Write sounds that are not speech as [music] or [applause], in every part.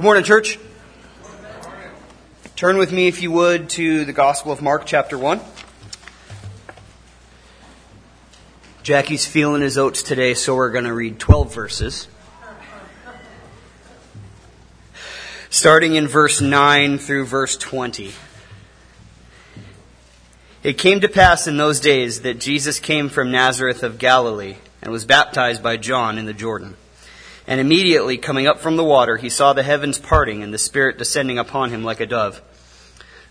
Good morning, church. Turn with me, if you would, to the Gospel of Mark, chapter 1. Jackie's feeling his oats today, so we're going to read 12 verses. Starting in verse 9 through verse 20. It came to pass in those days that Jesus came from Nazareth of Galilee and was baptized by John in the Jordan. And immediately coming up from the water, he saw the heavens parting and the Spirit descending upon him like a dove.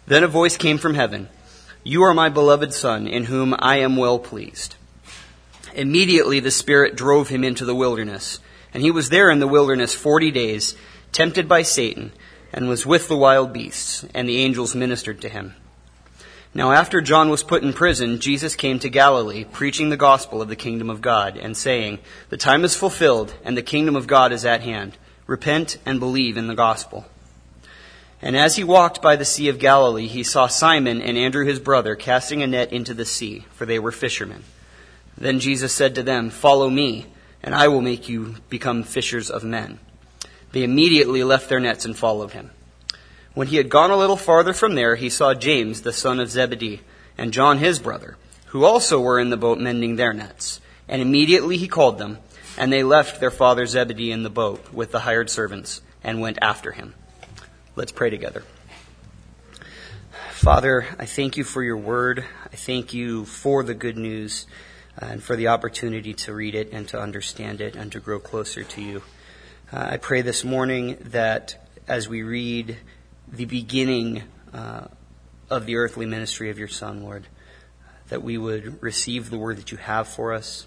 Then a voice came from heaven You are my beloved Son, in whom I am well pleased. Immediately the Spirit drove him into the wilderness, and he was there in the wilderness forty days, tempted by Satan, and was with the wild beasts, and the angels ministered to him. Now, after John was put in prison, Jesus came to Galilee, preaching the gospel of the kingdom of God, and saying, The time is fulfilled, and the kingdom of God is at hand. Repent and believe in the gospel. And as he walked by the Sea of Galilee, he saw Simon and Andrew his brother casting a net into the sea, for they were fishermen. Then Jesus said to them, Follow me, and I will make you become fishers of men. They immediately left their nets and followed him. When he had gone a little farther from there, he saw James, the son of Zebedee, and John his brother, who also were in the boat mending their nets. And immediately he called them, and they left their father Zebedee in the boat with the hired servants, and went after him. Let's pray together. Father, I thank you for your word. I thank you for the good news and for the opportunity to read it and to understand it and to grow closer to you. Uh, I pray this morning that as we read the beginning uh, of the earthly ministry of your Son, Lord. That we would receive the word that you have for us,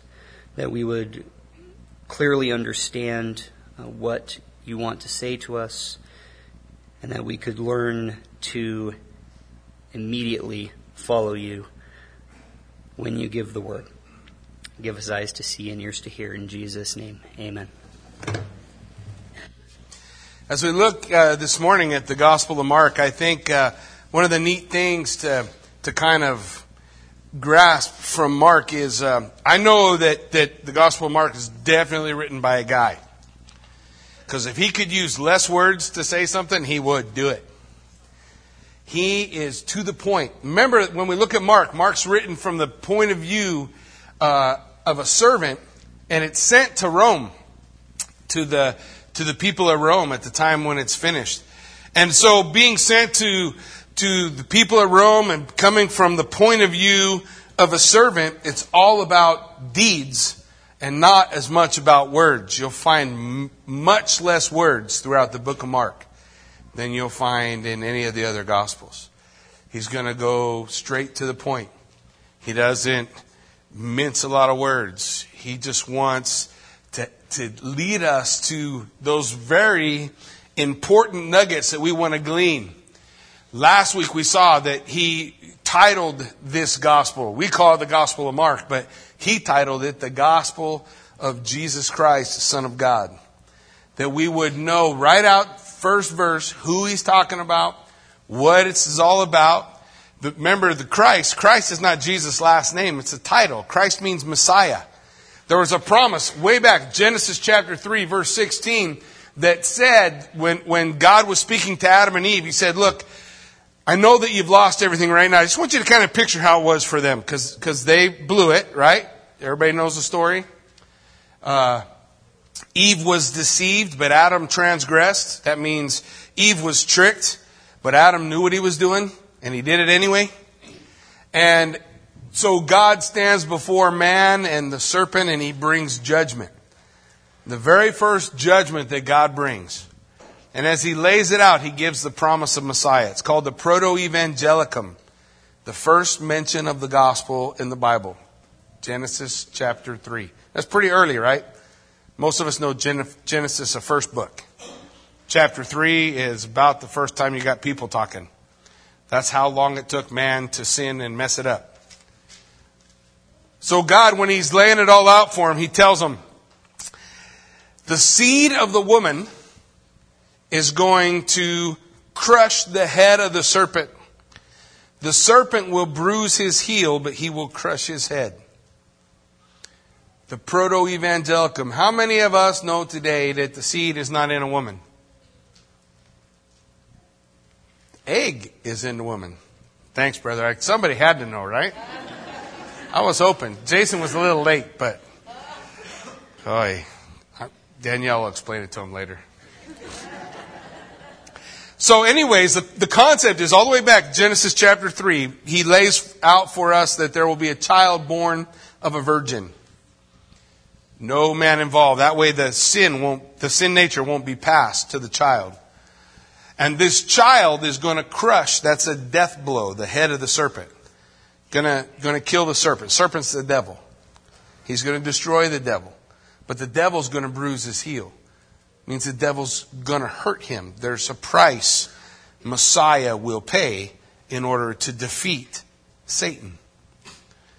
that we would clearly understand uh, what you want to say to us, and that we could learn to immediately follow you when you give the word. Give us eyes to see and ears to hear. In Jesus' name, amen. As we look uh, this morning at the Gospel of Mark, I think uh, one of the neat things to to kind of grasp from Mark is uh, I know that that the Gospel of Mark is definitely written by a guy. Because if he could use less words to say something, he would do it. He is to the point. Remember, when we look at Mark, Mark's written from the point of view uh, of a servant, and it's sent to Rome, to the to the people of Rome at the time when it's finished. And so being sent to, to the people of Rome and coming from the point of view of a servant, it's all about deeds and not as much about words. You'll find m- much less words throughout the book of Mark than you'll find in any of the other gospels. He's going to go straight to the point. He doesn't mince a lot of words. He just wants to to lead us to those very important nuggets that we want to glean. Last week we saw that he titled this gospel. We call it the Gospel of Mark, but he titled it the Gospel of Jesus Christ, Son of God. That we would know right out first verse who he's talking about, what it's all about. But remember the Christ, Christ is not Jesus' last name, it's a title. Christ means Messiah. There was a promise way back, Genesis chapter 3, verse 16, that said, when, when God was speaking to Adam and Eve, He said, Look, I know that you've lost everything right now. I just want you to kind of picture how it was for them, because they blew it, right? Everybody knows the story. Uh, Eve was deceived, but Adam transgressed. That means Eve was tricked, but Adam knew what he was doing, and he did it anyway. And so God stands before man and the serpent and he brings judgment. The very first judgment that God brings. And as he lays it out, he gives the promise of Messiah. It's called the Proto Evangelicum, the first mention of the gospel in the Bible. Genesis chapter 3. That's pretty early, right? Most of us know Genesis, the first book. Chapter 3 is about the first time you got people talking. That's how long it took man to sin and mess it up. So God, when He's laying it all out for him, He tells him, the seed of the woman is going to crush the head of the serpent. The serpent will bruise his heel, but he will crush his head. The proto evangelicum. How many of us know today that the seed is not in a woman? egg is in the woman. Thanks, brother. Somebody had to know, right? I was hoping. Jason was a little late, but. Oy. Danielle will explain it to him later. So, anyways, the, the concept is all the way back, Genesis chapter 3. He lays out for us that there will be a child born of a virgin. No man involved. That way the sin won't, the sin nature won't be passed to the child. And this child is going to crush, that's a death blow, the head of the serpent. Gonna, gonna kill the serpent. Serpent's the devil. He's gonna destroy the devil. But the devil's gonna bruise his heel. It means the devil's gonna hurt him. There's a price Messiah will pay in order to defeat Satan.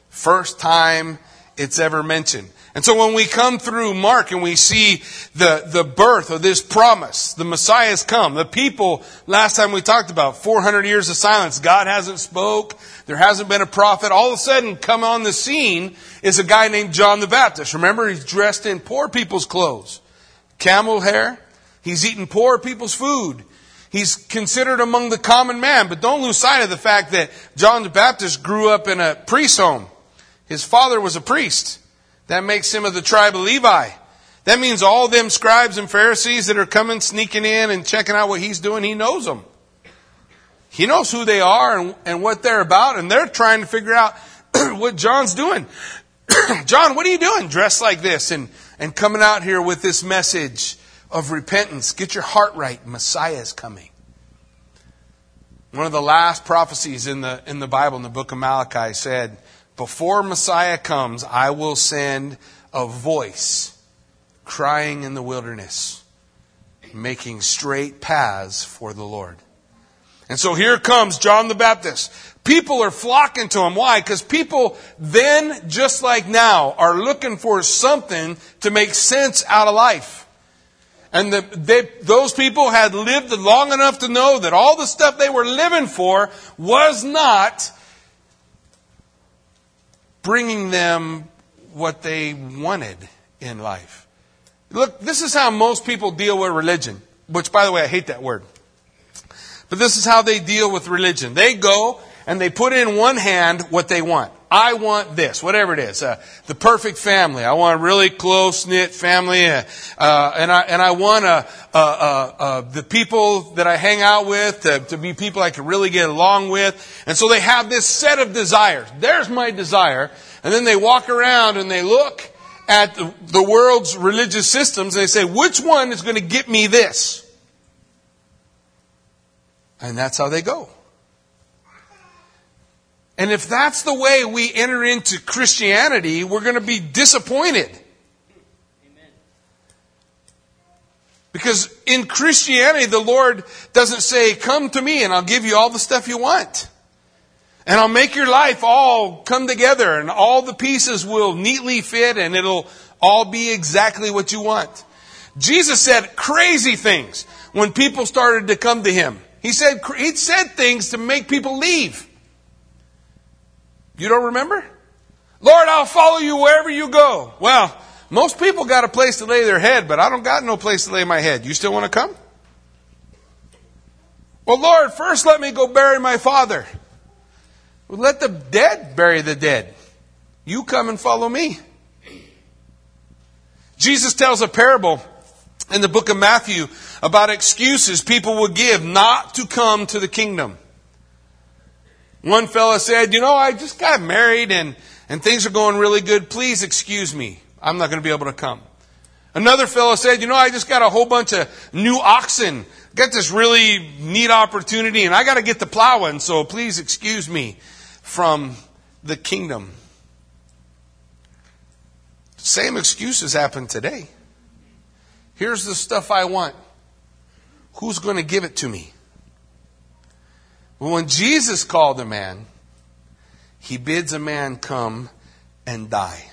First time it's ever mentioned. And so when we come through Mark and we see the, the birth of this promise, the Messiah has come. The people, last time we talked about, 400 years of silence. God hasn't spoke. There hasn't been a prophet. All of a sudden, come on the scene is a guy named John the Baptist. Remember, he's dressed in poor people's clothes. Camel hair. He's eating poor people's food. He's considered among the common man. But don't lose sight of the fact that John the Baptist grew up in a priest home. His father was a priest. That makes him of the tribe of Levi. That means all them scribes and Pharisees that are coming, sneaking in and checking out what he's doing, he knows them. He knows who they are and, and what they're about, and they're trying to figure out [clears throat] what John's doing. [clears throat] John, what are you doing dressed like this and, and coming out here with this message of repentance? Get your heart right. Messiah is coming. One of the last prophecies in the, in the Bible, in the book of Malachi, said, before Messiah comes, I will send a voice crying in the wilderness, making straight paths for the Lord. And so here comes John the Baptist. People are flocking to him. Why? Because people then, just like now, are looking for something to make sense out of life. And the, they, those people had lived long enough to know that all the stuff they were living for was not bringing them what they wanted in life. Look, this is how most people deal with religion, which, by the way, I hate that word. But this is how they deal with religion. They go and they put in one hand what they want. I want this, whatever it is, uh, the perfect family. I want a really close knit family, uh, uh, and I and I want uh, the people that I hang out with to, to be people I can really get along with. And so they have this set of desires. There's my desire, and then they walk around and they look at the, the world's religious systems and they say, which one is going to get me this? And that's how they go. And if that's the way we enter into Christianity, we're going to be disappointed. Amen. Because in Christianity, the Lord doesn't say, Come to me and I'll give you all the stuff you want. And I'll make your life all come together and all the pieces will neatly fit and it'll all be exactly what you want. Jesus said crazy things when people started to come to him. He said, he said things to make people leave. You don't remember? Lord, I'll follow you wherever you go. Well, most people got a place to lay their head, but I don't got no place to lay my head. You still want to come? Well, Lord, first let me go bury my father. Well, let the dead bury the dead. You come and follow me. Jesus tells a parable in the book of Matthew about excuses people would give not to come to the kingdom. One fella said, You know, I just got married and, and things are going really good. Please excuse me. I'm not going to be able to come. Another fellow said, You know, I just got a whole bunch of new oxen. Got this really neat opportunity and I got to get the plowing, so please excuse me from the kingdom. Same excuses happen today. Here's the stuff I want. Who's going to give it to me? Well, when Jesus called a man, he bids a man come and die.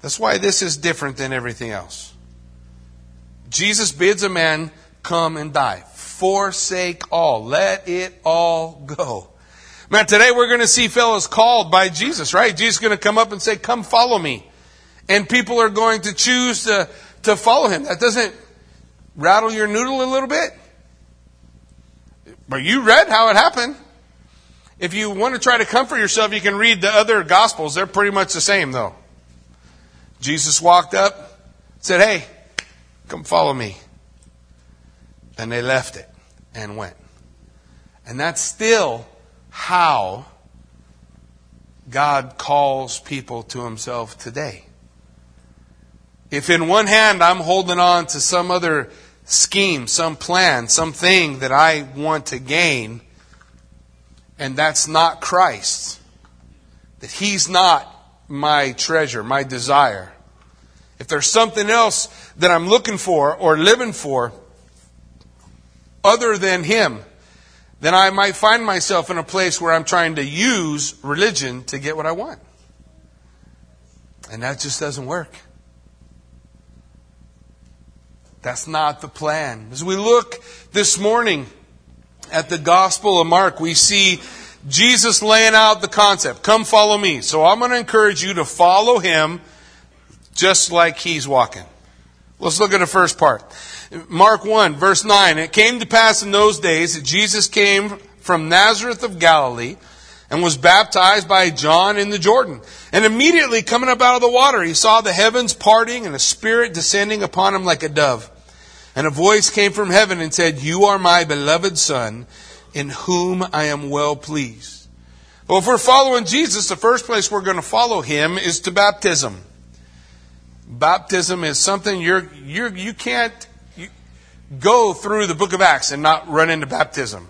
That's why this is different than everything else. Jesus bids a man come and die. Forsake all. Let it all go. Man, today we're going to see fellows called by Jesus, right? Jesus is going to come up and say, come follow me. And people are going to choose to, to follow him. That doesn't rattle your noodle a little bit? But you read how it happened. If you want to try to comfort yourself, you can read the other Gospels. They're pretty much the same, though. Jesus walked up, said, Hey, come follow me. And they left it and went. And that's still how God calls people to himself today. If in one hand I'm holding on to some other scheme, some plan, something that I want to gain, and that's not Christ, that He's not my treasure, my desire. If there's something else that I'm looking for or living for other than Him, then I might find myself in a place where I'm trying to use religion to get what I want. And that just doesn't work. That's not the plan. As we look this morning at the Gospel of Mark, we see Jesus laying out the concept. Come follow me. So I'm going to encourage you to follow him just like he's walking. Let's look at the first part. Mark 1, verse 9. It came to pass in those days that Jesus came from Nazareth of Galilee and was baptized by John in the Jordan. And immediately coming up out of the water, he saw the heavens parting and a spirit descending upon him like a dove. And a voice came from heaven and said, You are my beloved Son, in whom I am well pleased. Well, if we're following Jesus, the first place we're going to follow him is to baptism. Baptism is something you're, you're, you can't you go through the book of Acts and not run into baptism.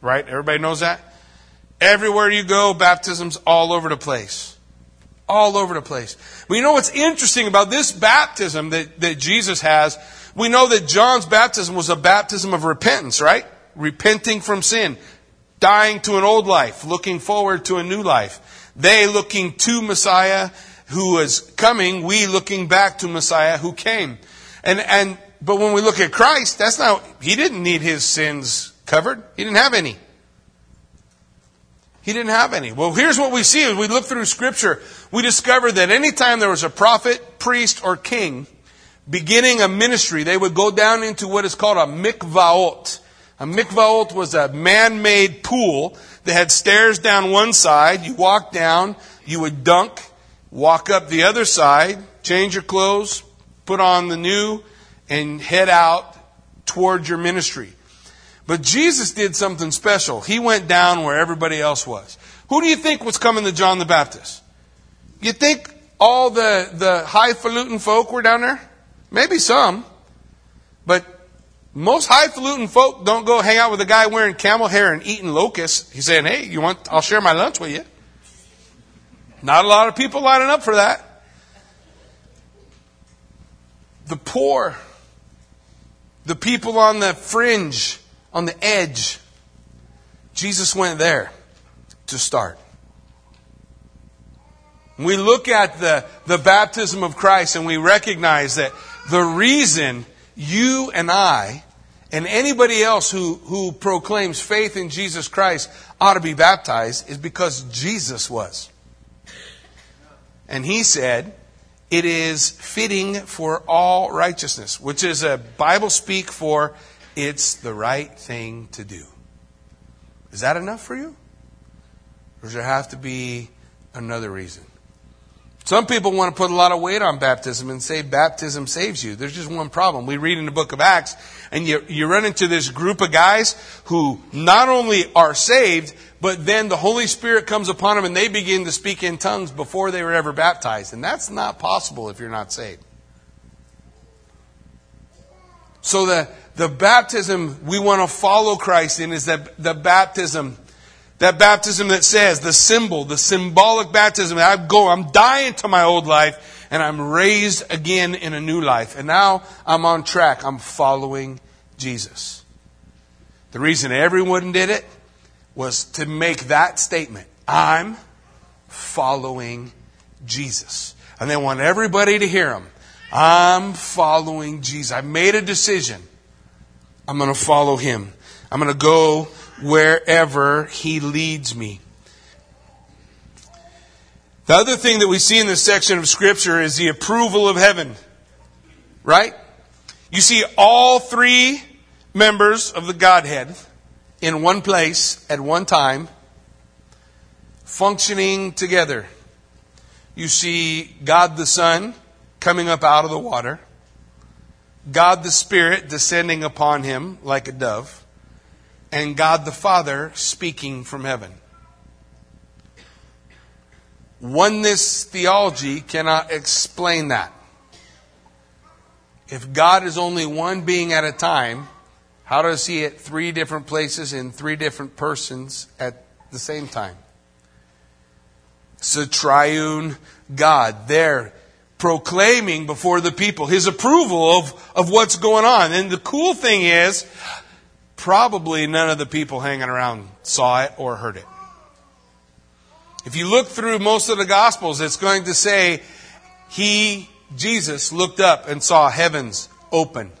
Right? Everybody knows that? Everywhere you go, baptism's all over the place. All over the place. But you know what's interesting about this baptism that, that Jesus has? We know that John's baptism was a baptism of repentance, right? Repenting from sin, dying to an old life, looking forward to a new life. They looking to Messiah who was coming, we looking back to Messiah who came. And, and, but when we look at Christ, that's not, he didn't need his sins covered. He didn't have any. He didn't have any. Well, here's what we see as we look through scripture. We discover that anytime there was a prophet, priest, or king, beginning a ministry, they would go down into what is called a mikvaot. A mikvaot was a man-made pool that had stairs down one side. You walk down, you would dunk, walk up the other side, change your clothes, put on the new, and head out towards your ministry. But Jesus did something special. He went down where everybody else was. Who do you think was coming to John the Baptist? You think all the, the highfalutin folk were down there? Maybe some. But most highfalutin folk don't go hang out with a guy wearing camel hair and eating locusts. He's saying, hey, you want, I'll share my lunch with you. Not a lot of people lining up for that. The poor, the people on the fringe, on the edge. Jesus went there to start. We look at the, the baptism of Christ and we recognize that the reason you and I and anybody else who, who proclaims faith in Jesus Christ ought to be baptized is because Jesus was. And he said, it is fitting for all righteousness, which is a Bible speak for it's the right thing to do. Is that enough for you? Or does there have to be another reason? Some people want to put a lot of weight on baptism and say baptism saves you. There's just one problem. We read in the book of Acts, and you, you run into this group of guys who not only are saved, but then the Holy Spirit comes upon them and they begin to speak in tongues before they were ever baptized. And that's not possible if you're not saved. So the, the baptism we want to follow Christ in is that the baptism that baptism that says, the symbol, the symbolic baptism, I go, I'm dying to my old life, and I'm raised again in a new life. And now I'm on track. I'm following Jesus. The reason everyone did it was to make that statement. I'm following Jesus. And they want everybody to hear him. I'm following Jesus. I made a decision. I'm going to follow him. I'm going to go wherever He leads me. The other thing that we see in this section of Scripture is the approval of heaven. Right? You see all three members of the Godhead in one place at one time, functioning together. You see God the Son coming up out of the water, God the Spirit descending upon him like a dove, and God the Father speaking from heaven. Oneness theology cannot explain that. If God is only one being at a time, how does he at three different places in three different persons at the same time? It's a triune God there proclaiming before the people his approval of, of what's going on. And the cool thing is, probably none of the people hanging around saw it or heard it. If you look through most of the Gospels, it's going to say, He, Jesus, looked up and saw heavens open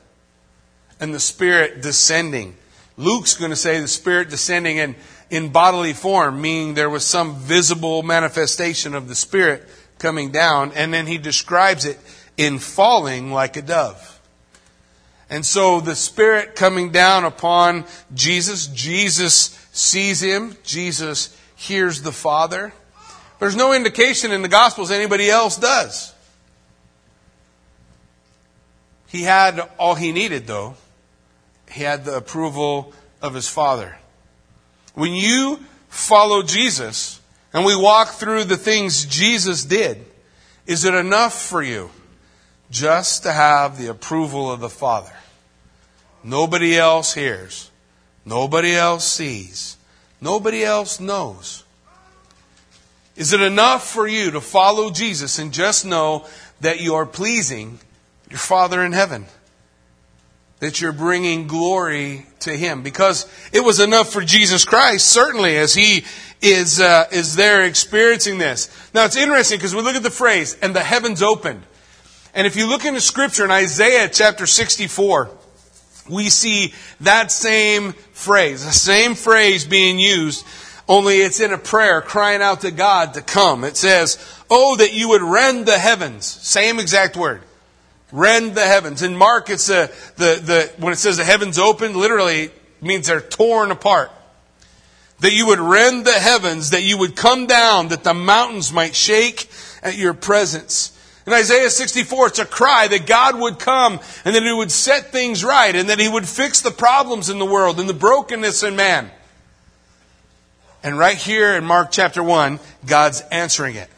and the Spirit descending. Luke's going to say the Spirit descending in, in bodily form, meaning there was some visible manifestation of the Spirit coming down, and then he describes it in falling like a dove. And so the Spirit coming down upon Jesus, Jesus sees him, Jesus hears the Father. There's no indication in the Gospels anybody else does. He had all he needed, though. He had the approval of his Father. When you follow Jesus and we walk through the things Jesus did, is it enough for you just to have the approval of the Father? Nobody else hears. Nobody else sees. Nobody else knows. Is it enough for you to follow Jesus and just know that you are pleasing your Father in heaven? That you're bringing glory to Him? Because it was enough for Jesus Christ, certainly, as He is, uh, is there experiencing this. Now it's interesting because we look at the phrase, and the heavens opened. And if you look into Scripture in Isaiah chapter 64, we see that same phrase, the same phrase being used, only it's in a prayer crying out to God to come. It says, Oh, that you would rend the heavens. Same exact word. Rend the heavens. In Mark, it's a, the, the, when it says the heavens opened, literally means they're torn apart. That you would rend the heavens, that you would come down, that the mountains might shake at your presence. In Isaiah 64, it's a cry that God would come and that He would set things right and that He would fix the problems in the world and the brokenness in man. And right here in Mark chapter 1, God's answering it.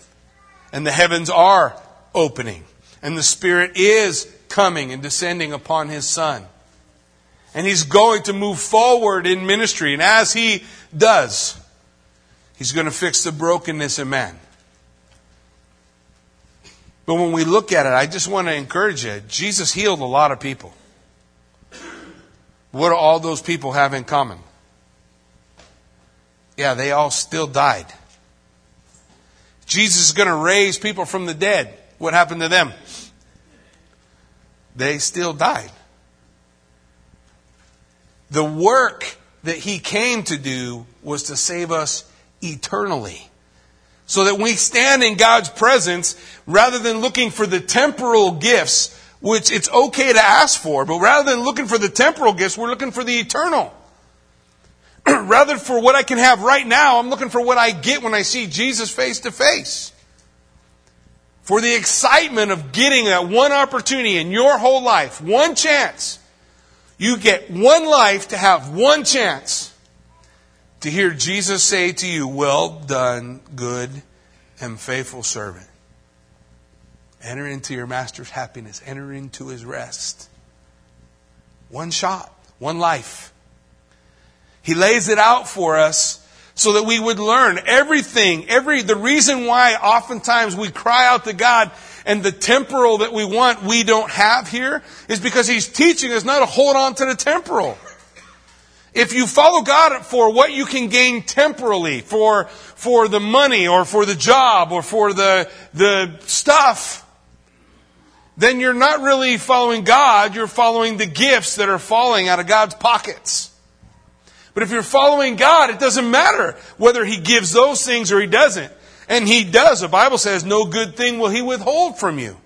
And the heavens are opening. And the Spirit is coming and descending upon His Son. And He's going to move forward in ministry. And as He does, He's going to fix the brokenness in man. But when we look at it, I just want to encourage you Jesus healed a lot of people. What do all those people have in common? Yeah, they all still died. Jesus is going to raise people from the dead. What happened to them? They still died. The work that he came to do was to save us eternally. So that we stand in God's presence, rather than looking for the temporal gifts, which it's okay to ask for, but rather than looking for the temporal gifts, we're looking for the eternal. [clears throat] rather for what I can have right now, I'm looking for what I get when I see Jesus face to face. For the excitement of getting that one opportunity in your whole life, one chance. You get one life to have one chance to hear Jesus say to you, Well done, good and faithful servant. Enter into your master's happiness, enter into his rest. One shot, one life. He lays it out for us so that we would learn everything, every, the reason why oftentimes we cry out to God and the temporal that we want we don't have here is because He's teaching us not to hold on to the temporal. If you follow God for what you can gain temporally, for, for the money or for the job or for the, the stuff, then you're not really following God, you're following the gifts that are falling out of God's pockets. But if you're following God, it doesn't matter whether He gives those things or He doesn't. And He does. The Bible says, no good thing will He withhold from you.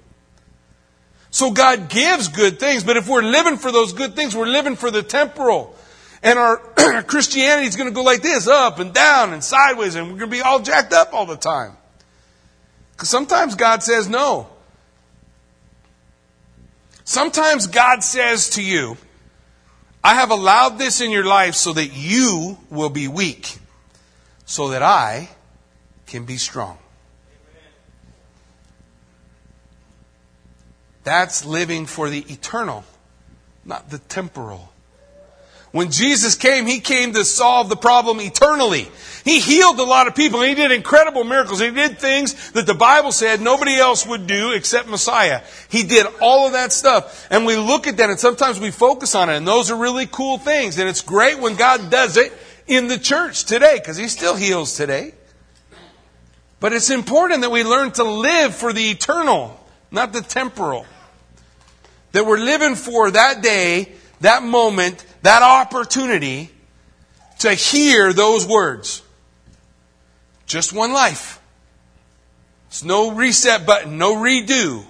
So God gives good things, but if we're living for those good things, we're living for the temporal. And our [clears throat] Christianity is going to go like this, up and down and sideways, and we're going to be all jacked up all the time. Because sometimes God says no. Sometimes God says to you, I have allowed this in your life so that you will be weak, so that I can be strong. That's living for the eternal, not the temporal. When Jesus came, He came to solve the problem eternally. He healed a lot of people. He did incredible miracles. He did things that the Bible said nobody else would do except Messiah. He did all of that stuff. And we look at that and sometimes we focus on it. And those are really cool things. And it's great when God does it in the church today because He still heals today. But it's important that we learn to live for the eternal, not the temporal. That we're living for that day, that moment, that opportunity to hear those words. Just one life. It's no reset button, no redo.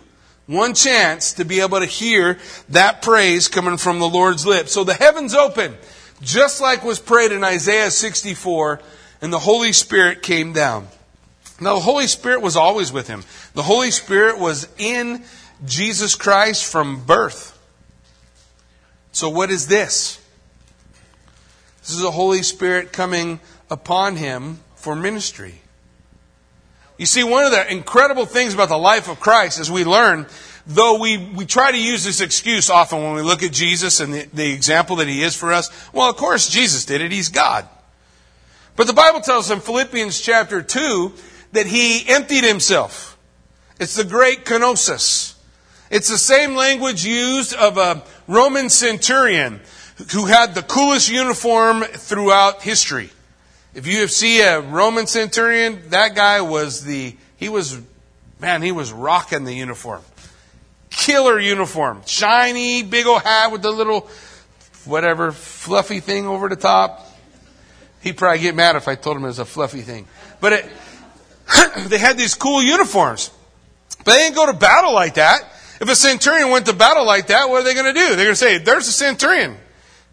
One chance to be able to hear that praise coming from the Lord's lips. So the heavens open, just like was prayed in Isaiah 64, and the Holy Spirit came down. Now, the Holy Spirit was always with him. The Holy Spirit was in Jesus Christ from birth. So, what is this? This is the Holy Spirit coming upon him for ministry. You see, one of the incredible things about the life of Christ is we learn, though we, we try to use this excuse often when we look at Jesus and the, the example that he is for us. Well, of course, Jesus did it. He's God. But the Bible tells us in Philippians chapter 2 that he emptied himself. It's the great kenosis. It's the same language used of a Roman centurion who had the coolest uniform throughout history. If you see a Roman centurion, that guy was the, he was, man, he was rocking the uniform. Killer uniform. Shiny, big old hat with the little, whatever, fluffy thing over the top. He'd probably get mad if I told him it was a fluffy thing. But it, [clears throat] they had these cool uniforms. But they didn't go to battle like that. If a centurion went to battle like that, what are they going to do? They're going to say, there's a centurion.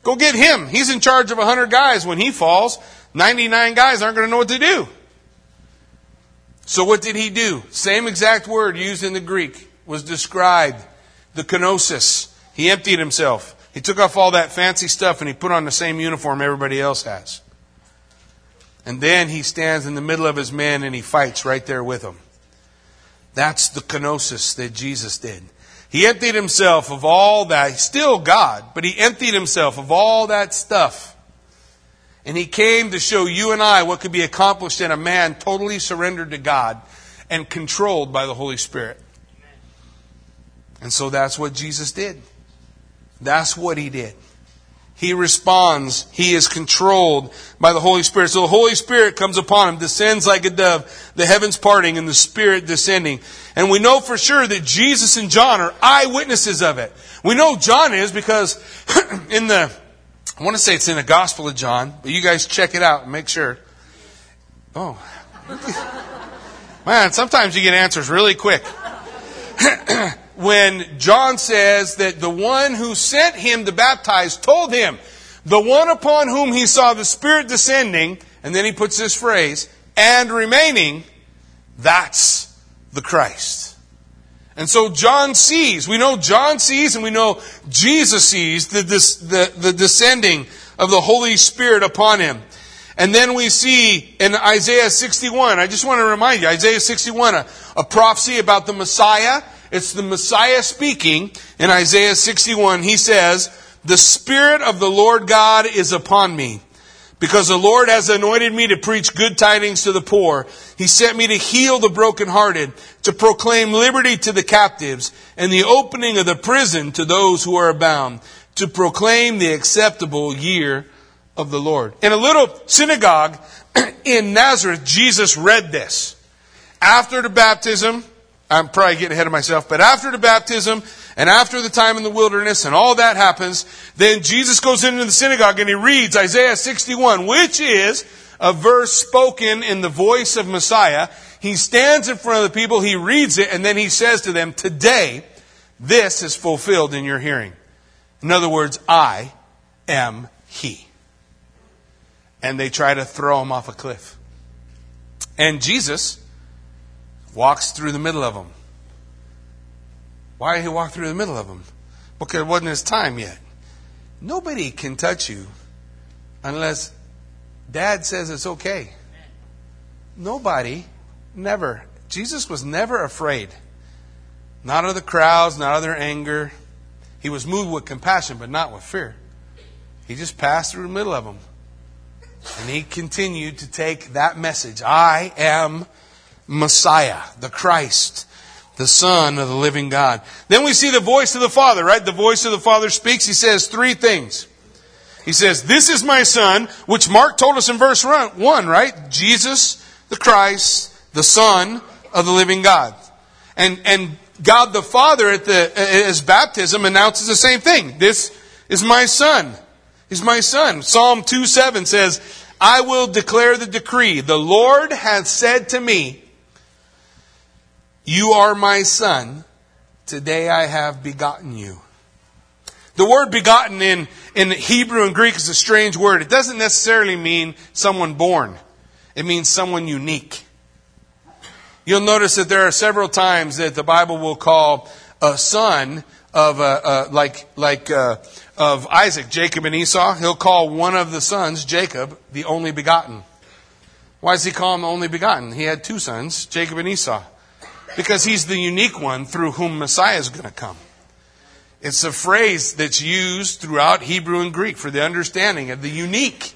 Go get him. He's in charge of 100 guys. When he falls, 99 guys aren't going to know what to do. So what did he do? Same exact word used in the Greek was described. The kenosis. He emptied himself. He took off all that fancy stuff and he put on the same uniform everybody else has. And then he stands in the middle of his men and he fights right there with them. That's the kenosis that Jesus did. He emptied himself of all that. Still God, but he emptied himself of all that stuff. And he came to show you and I what could be accomplished in a man totally surrendered to God and controlled by the Holy Spirit. And so that's what Jesus did. That's what he did. He responds. He is controlled by the Holy Spirit. So the Holy Spirit comes upon him, descends like a dove, the heavens parting and the Spirit descending. And we know for sure that Jesus and John are eyewitnesses of it. We know John is because [clears throat] in the, I want to say it's in the Gospel of John, but you guys check it out and make sure. Oh. [laughs] Man, sometimes you get answers really quick. [clears throat] when John says that the one who sent him to baptize told him, the one upon whom he saw the Spirit descending, and then he puts this phrase, and remaining, that's the Christ. And so John sees, we know John sees and we know Jesus sees the, the, the descending of the Holy Spirit upon him. And then we see in Isaiah 61, I just want to remind you, Isaiah 61, a, a prophecy about the Messiah it's the Messiah speaking in Isaiah 61. He says, The Spirit of the Lord God is upon me because the Lord has anointed me to preach good tidings to the poor. He sent me to heal the brokenhearted, to proclaim liberty to the captives, and the opening of the prison to those who are bound, to proclaim the acceptable year of the Lord. In a little synagogue [clears throat] in Nazareth, Jesus read this. After the baptism, I'm probably getting ahead of myself, but after the baptism and after the time in the wilderness and all that happens, then Jesus goes into the synagogue and he reads Isaiah 61, which is a verse spoken in the voice of Messiah. He stands in front of the people, he reads it, and then he says to them, Today, this is fulfilled in your hearing. In other words, I am He. and they try to throw him off a cliff. And Jesus walks through the middle of them. Why did he walk through the middle of them? Because it wasn't his time yet. Nobody can touch you unless dad says it's okay. Nobody, never. Jesus was never afraid. Not of the crowds, not of their anger. He was moved with compassion, but not with fear. He just passed through the middle of them. And he continued to take that message I am Messiah, the Christ, the Son of the living God. Then we see the voice of the Father, right? The voice of the Father speaks. He says three things. He says, This is my Son, which Mark told us in verse 1, right? Jesus, the Christ, the Son of the living God. And, and God the Father at the, at his baptism announces the same thing. This is my Son. He's my son. Psalm 2 7 says, I will declare the decree. The Lord hath said to me, You are my son. Today I have begotten you. The word begotten in, in Hebrew and Greek is a strange word. It doesn't necessarily mean someone born. It means someone unique. You'll notice that there are several times that the Bible will call a son of uh, like like uh, of Isaac, Jacob and Esau, he'll call one of the sons, Jacob, the only begotten. Why does he call him the only begotten? He had two sons, Jacob and Esau. Because he's the unique one through whom Messiah is going to come. It's a phrase that's used throughout Hebrew and Greek for the understanding of the unique.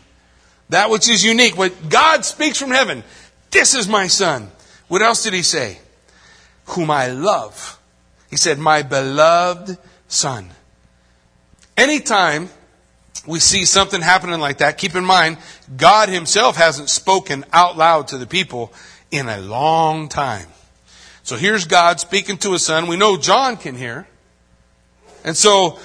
That which is unique. What God speaks from heaven. This is my son. What else did he say? Whom I love. He said, my beloved son. Anytime we see something happening like that, keep in mind, God Himself hasn't spoken out loud to the people in a long time. So here's God speaking to His Son. We know John can hear. And so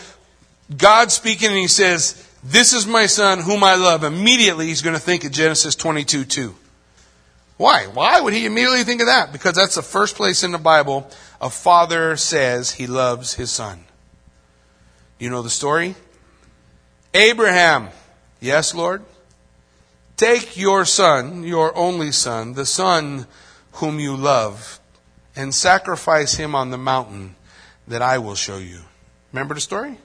God speaking and He says, This is my Son whom I love. Immediately He's going to think of Genesis 22 2. Why? Why would He immediately think of that? Because that's the first place in the Bible a father says he loves his son. You know the story? Abraham, yes, Lord? Take your son, your only son, the son whom you love, and sacrifice him on the mountain that I will show you. Remember the story?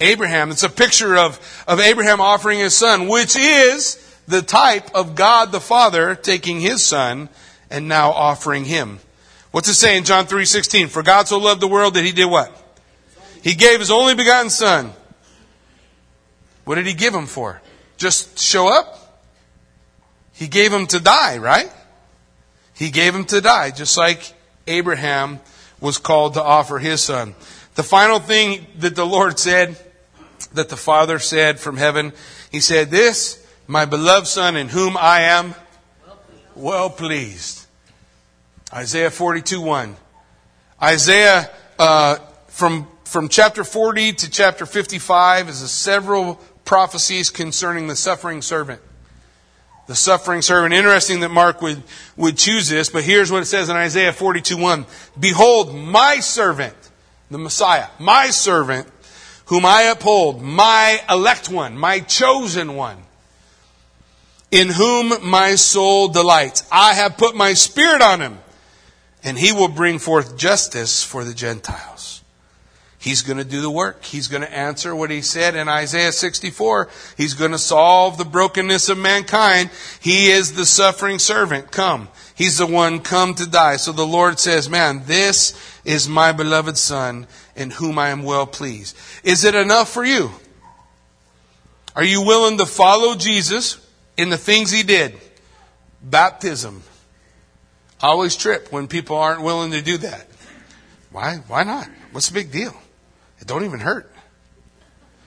Abraham, it's a picture of, of Abraham offering his son, which is the type of God the Father taking his son and now offering him. What's it say in John 3:16? For God so loved the world that he did what? He gave his only begotten son. What did he give him for? Just show up? He gave him to die, right? He gave him to die, just like Abraham was called to offer his son. The final thing that the Lord said, that the Father said from heaven, He said, This, my beloved Son, in whom I am well pleased. Isaiah 42 1. Isaiah, uh, from from chapter 40 to chapter 55 is a several prophecies concerning the suffering servant. The suffering servant. Interesting that Mark would, would choose this, but here's what it says in Isaiah 42 1. Behold, my servant, the Messiah, my servant, whom I uphold, my elect one, my chosen one, in whom my soul delights. I have put my spirit on him, and he will bring forth justice for the Gentiles. He's going to do the work. He's going to answer what he said in Isaiah 64. He's going to solve the brokenness of mankind. He is the suffering servant. Come. He's the one come to die. So the Lord says, man, this is my beloved son in whom I am well pleased. Is it enough for you? Are you willing to follow Jesus in the things he did? Baptism. I always trip when people aren't willing to do that. Why? Why not? What's the big deal? It don't even hurt.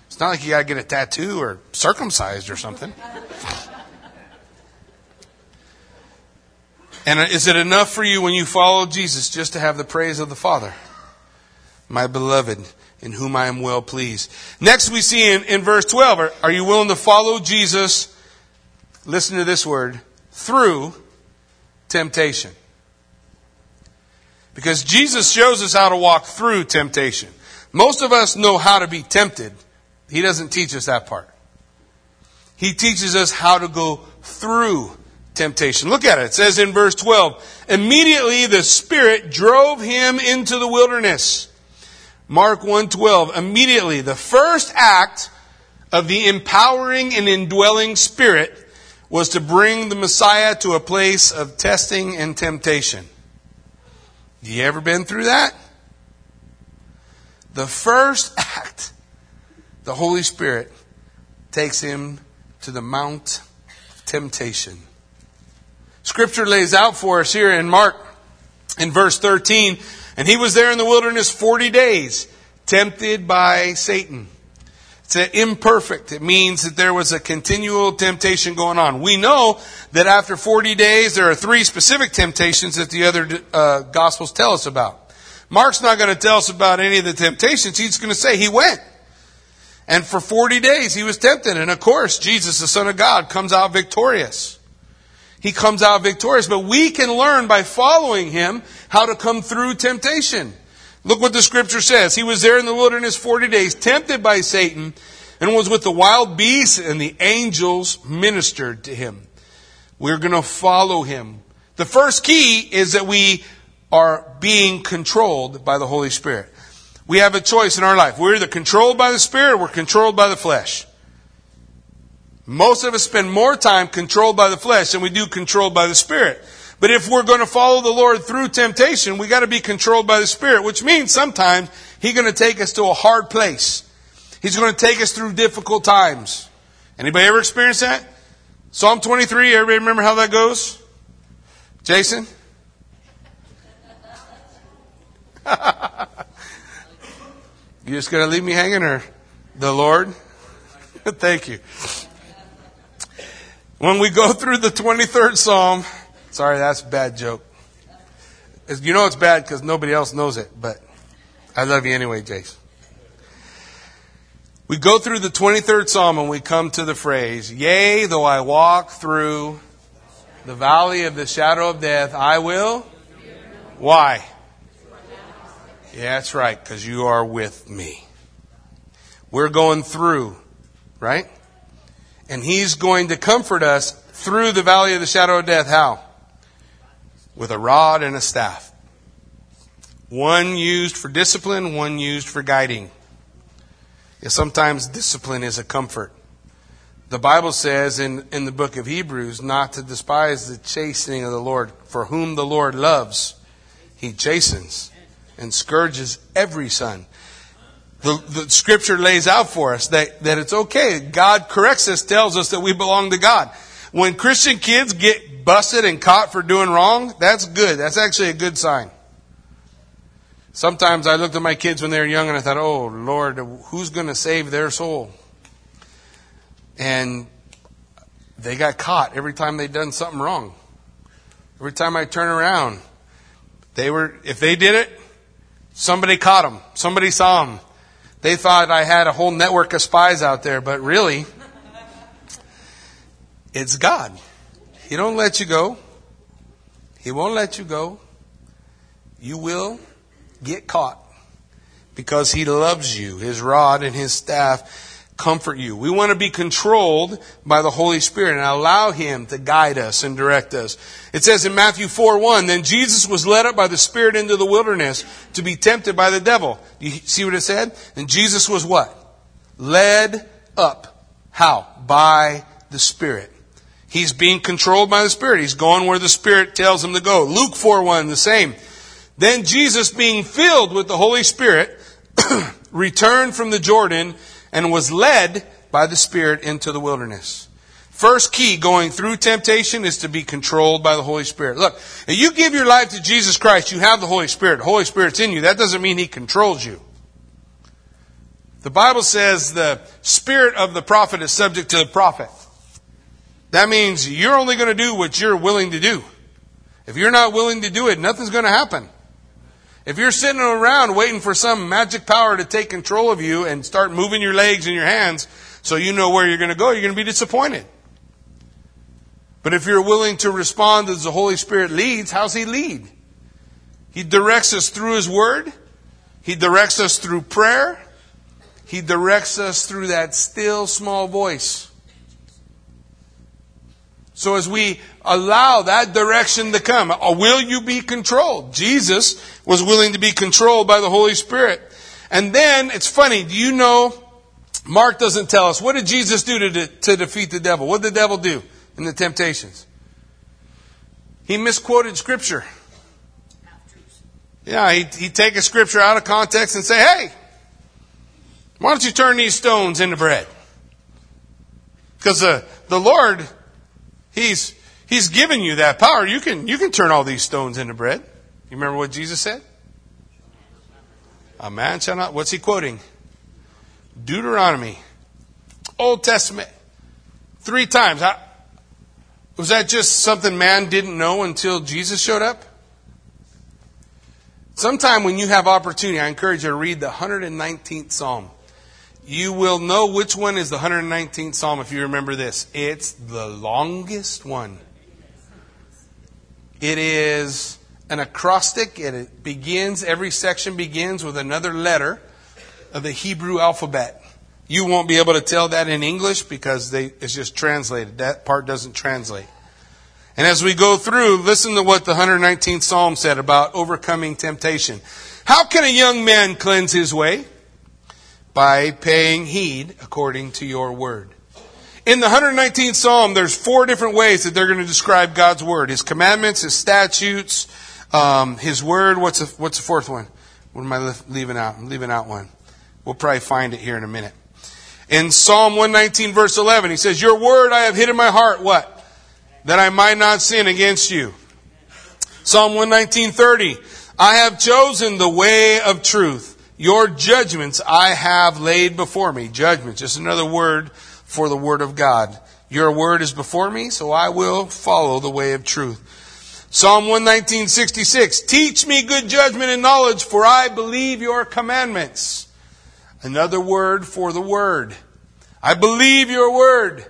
It's not like you got to get a tattoo or circumcised or something. And is it enough for you when you follow Jesus just to have the praise of the Father? My beloved, in whom I am well pleased. Next, we see in, in verse 12 are, are you willing to follow Jesus? Listen to this word through temptation. Because Jesus shows us how to walk through temptation. Most of us know how to be tempted. He doesn't teach us that part. He teaches us how to go through temptation. Look at it. It says in verse 12, immediately the Spirit drove him into the wilderness. Mark 1:12 immediately the first act of the empowering and indwelling spirit was to bring the Messiah to a place of testing and temptation. You ever been through that? The first [laughs] act, the Holy Spirit takes him to the Mount of Temptation. Scripture lays out for us here in Mark in verse 13, and he was there in the wilderness 40 days, tempted by Satan. It's an imperfect. It means that there was a continual temptation going on. We know that after 40 days, there are three specific temptations that the other uh, Gospels tell us about. Mark's not going to tell us about any of the temptations. He's going to say he went. And for 40 days he was tempted. And of course, Jesus, the Son of God, comes out victorious. He comes out victorious. But we can learn by following him how to come through temptation. Look what the scripture says. He was there in the wilderness 40 days, tempted by Satan, and was with the wild beasts, and the angels ministered to him. We're going to follow him. The first key is that we are being controlled by the Holy Spirit. We have a choice in our life. We're either controlled by the Spirit or we're controlled by the flesh. Most of us spend more time controlled by the flesh than we do controlled by the Spirit. But if we're going to follow the Lord through temptation, we got to be controlled by the Spirit, which means sometimes He's going to take us to a hard place. He's going to take us through difficult times. Anybody ever experienced that? Psalm 23, everybody remember how that goes? Jason? [laughs] you just going to leave me hanging or the Lord? [laughs] Thank you. When we go through the 23rd Psalm, Sorry, that's a bad joke. You know it's bad because nobody else knows it, but I love you anyway, Jace. We go through the 23rd Psalm and we come to the phrase, Yea, though I walk through the valley of the shadow of death, I will. Why? Yeah, that's right, because you are with me. We're going through, right? And He's going to comfort us through the valley of the shadow of death. How? with a rod and a staff. One used for discipline, one used for guiding. Yeah, sometimes discipline is a comfort. The Bible says in, in the book of Hebrews not to despise the chastening of the Lord, for whom the Lord loves, he chastens and scourges every son. The, the scripture lays out for us that, that it's okay. God corrects us, tells us that we belong to God. When Christian kids get busted and caught for doing wrong, that's good. That's actually a good sign. Sometimes I looked at my kids when they were young and I thought, oh, Lord, who's going to save their soul? And they got caught every time they'd done something wrong. Every time I turn around, they were, if they did it, somebody caught him. Somebody saw him. They thought I had a whole network of spies out there, but really, it's God. He don't let you go. He won't let you go. You will get caught because he loves you. His rod and his staff comfort you. We want to be controlled by the Holy Spirit and allow Him to guide us and direct us. It says in Matthew 4 1, then Jesus was led up by the Spirit into the wilderness to be tempted by the devil. You see what it said? And Jesus was what? Led up. How? By the Spirit. He's being controlled by the Spirit. He's going where the Spirit tells him to go. Luke 4 1, the same. Then Jesus, being filled with the Holy Spirit, [clears throat] returned from the Jordan and was led by the Spirit into the wilderness. First key going through temptation is to be controlled by the Holy Spirit. Look, if you give your life to Jesus Christ, you have the Holy Spirit. The Holy Spirit's in you. That doesn't mean He controls you. The Bible says the spirit of the prophet is subject to the prophet. That means you're only going to do what you're willing to do. If you're not willing to do it, nothing's going to happen. If you're sitting around waiting for some magic power to take control of you and start moving your legs and your hands so you know where you're going to go, you're going to be disappointed. But if you're willing to respond as the Holy Spirit leads, how's He lead? He directs us through His Word. He directs us through prayer. He directs us through that still small voice. So as we allow that direction to come, uh, will you be controlled? Jesus was willing to be controlled by the Holy Spirit. And then, it's funny, do you know, Mark doesn't tell us, what did Jesus do to, to defeat the devil? What did the devil do in the temptations? He misquoted scripture. Yeah, he'd, he'd take a scripture out of context and say, hey, why don't you turn these stones into bread? Because uh, the Lord, He's He's given you that power. You can you can turn all these stones into bread. You remember what Jesus said? A man shall not. What's he quoting? Deuteronomy, Old Testament, three times. Was that just something man didn't know until Jesus showed up? Sometime when you have opportunity, I encourage you to read the 119th Psalm. You will know which one is the 119th Psalm if you remember this. It's the longest one. It is an acrostic, and it begins, every section begins with another letter of the Hebrew alphabet. You won't be able to tell that in English because they, it's just translated. That part doesn't translate. And as we go through, listen to what the 119th Psalm said about overcoming temptation. How can a young man cleanse his way? By paying heed according to your word. In the 119th Psalm, there's four different ways that they're going to describe God's word. His commandments, His statutes, um, His word. What's the, what's the fourth one? What am I leaving out? I'm leaving out one. We'll probably find it here in a minute. In Psalm 119 verse 11, he says, Your word I have hid in my heart. What? that I might not sin against you. Psalm 119:30 I have chosen the way of truth. Your judgments I have laid before me. Judgment, just another word for the word of God. Your word is before me, so I will follow the way of truth. Psalm 119:66 Teach me good judgment and knowledge, for I believe your commandments. Another word for the word. I believe your word.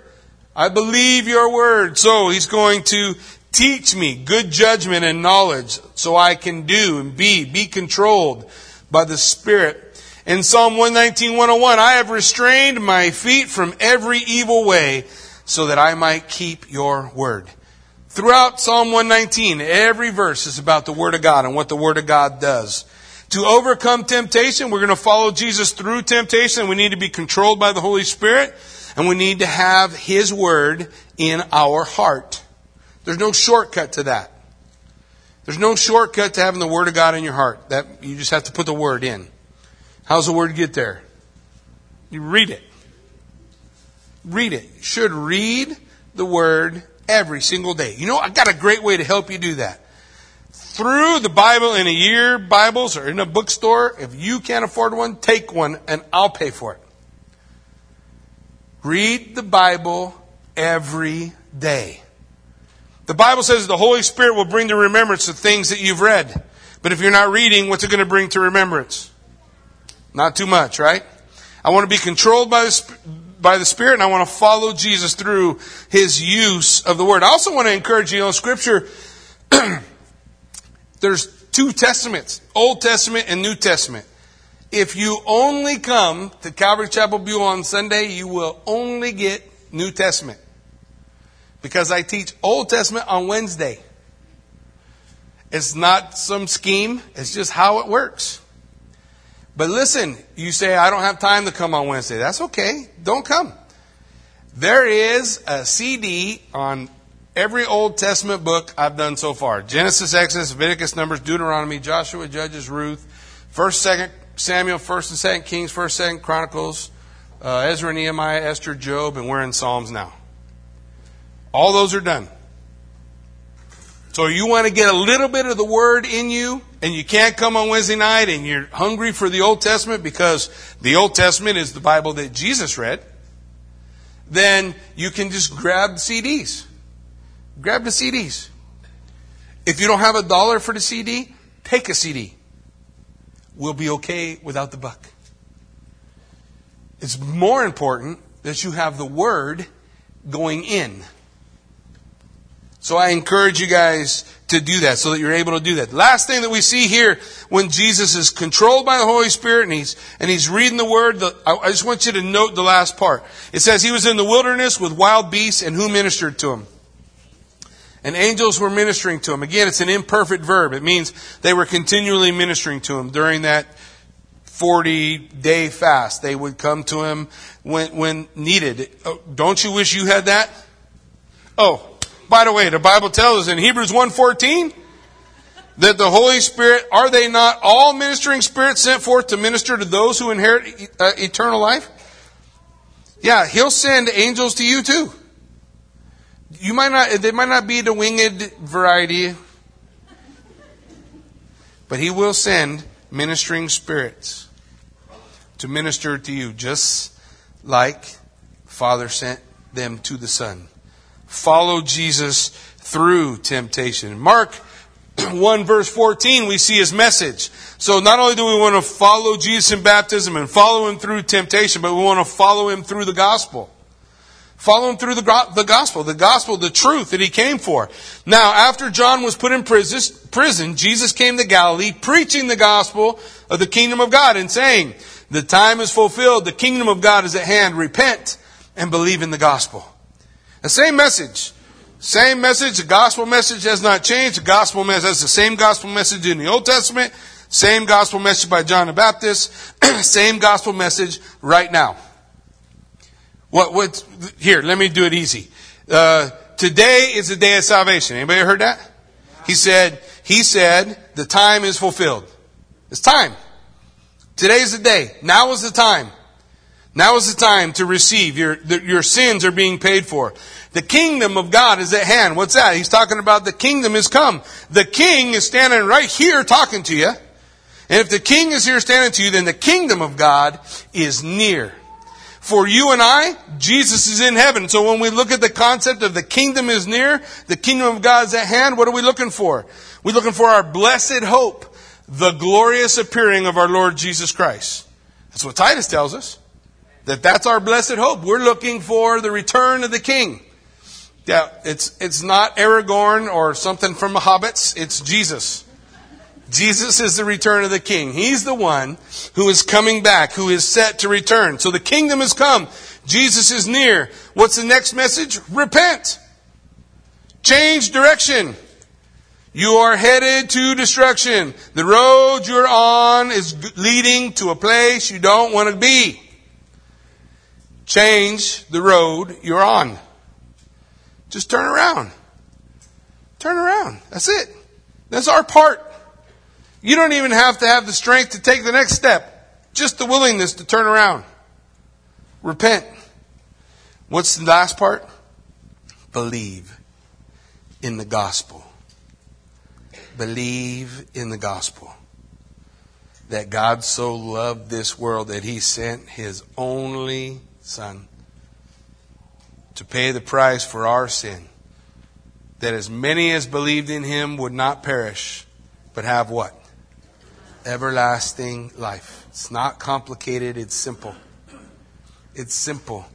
I believe your word. So he's going to teach me good judgment and knowledge so I can do and be, be controlled by the Spirit. In Psalm 119, 101, I have restrained my feet from every evil way so that I might keep your word. Throughout Psalm 119, every verse is about the Word of God and what the Word of God does. To overcome temptation, we're going to follow Jesus through temptation. We need to be controlled by the Holy Spirit. And we need to have His Word in our heart. There's no shortcut to that. There's no shortcut to having the Word of God in your heart. That you just have to put the Word in. How's the Word get there? You read it. Read it. You should read the Word every single day. You know, I got a great way to help you do that. Through the Bible in a year Bibles or in a bookstore, if you can't afford one, take one and I'll pay for it. Read the Bible every day. The Bible says the Holy Spirit will bring to remembrance the things that you've read. But if you're not reading, what's it going to bring to remembrance? Not too much, right? I want to be controlled by the, by the Spirit and I want to follow Jesus through His use of the Word. I also want to encourage you, you know, Scripture, [clears throat] there's two testaments, Old Testament and New Testament. If you only come to Calvary Chapel Buell on Sunday, you will only get New Testament. Because I teach Old Testament on Wednesday. It's not some scheme, it's just how it works. But listen, you say, I don't have time to come on Wednesday. That's okay. Don't come. There is a CD on every Old Testament book I've done so far Genesis, Exodus, Leviticus, Numbers, Deuteronomy, Joshua, Judges, Ruth, 1st, 2nd, Samuel, 1st and 2nd Kings, 1st, 2nd Chronicles, uh, Ezra, Nehemiah, Esther, Job, and we're in Psalms now. All those are done. So you want to get a little bit of the Word in you, and you can't come on Wednesday night, and you're hungry for the Old Testament because the Old Testament is the Bible that Jesus read, then you can just grab CDs. Grab the CDs. If you don't have a dollar for the CD, take a CD we'll be okay without the buck. It's more important that you have the word going in. So I encourage you guys to do that so that you're able to do that. Last thing that we see here when Jesus is controlled by the Holy Spirit and he's, and he's reading the word, the, I just want you to note the last part. It says he was in the wilderness with wild beasts and who ministered to him? And angels were ministering to him. Again, it's an imperfect verb. It means they were continually ministering to him during that 40 day fast. They would come to him when, when needed. Oh, don't you wish you had that? Oh, by the way, the Bible tells us in Hebrews 1.14 that the Holy Spirit, are they not all ministering spirits sent forth to minister to those who inherit uh, eternal life? Yeah, He'll send angels to you too. You might not, they might not be the winged variety, but He will send ministering spirits to minister to you, just like Father sent them to the Son. Follow Jesus through temptation. Mark [clears throat] 1 verse 14, we see his message. So not only do we want to follow Jesus in baptism and follow him through temptation, but we want to follow him through the gospel. Follow him through the, the gospel, the gospel, the truth that he came for. Now, after John was put in prison, Jesus came to Galilee preaching the gospel of the kingdom of God and saying, the time is fulfilled, the kingdom of God is at hand, repent and believe in the gospel. The same message. Same message. The gospel message has not changed. The gospel message has the same gospel message in the Old Testament. Same gospel message by John the Baptist. [clears throat] same gospel message right now. What, what, here, let me do it easy. Uh, today is the day of salvation. Anybody heard that? He said, he said, the time is fulfilled. It's time. Today's the day. Now is the time. Now is the time to receive. Your, your sins are being paid for. The kingdom of God is at hand. What's that? He's talking about the kingdom is come. The king is standing right here talking to you. And if the king is here standing to you, then the kingdom of God is near. For you and I, Jesus is in heaven. So when we look at the concept of the kingdom is near, the kingdom of God is at hand, what are we looking for? We're looking for our blessed hope, the glorious appearing of our Lord Jesus Christ. That's what Titus tells us. That that's our blessed hope. We're looking for the return of the king. Yeah, it's, it's not Aragorn or something from the Hobbits. It's Jesus. Jesus is the return of the king. He's the one who is coming back, who is set to return. So the kingdom has come. Jesus is near. What's the next message? Repent. Change direction. You are headed to destruction. The road you're on is leading to a place you don't want to be. Change the road you're on. Just turn around. Turn around. That's it. That's our part. You don't even have to have the strength to take the next step. Just the willingness to turn around. Repent. What's the last part? Believe in the gospel. Believe in the gospel. That God so loved this world that he sent his only son to pay the price for our sin, that as many as believed in him would not perish, but have what? Everlasting life. It's not complicated, it's simple. It's simple.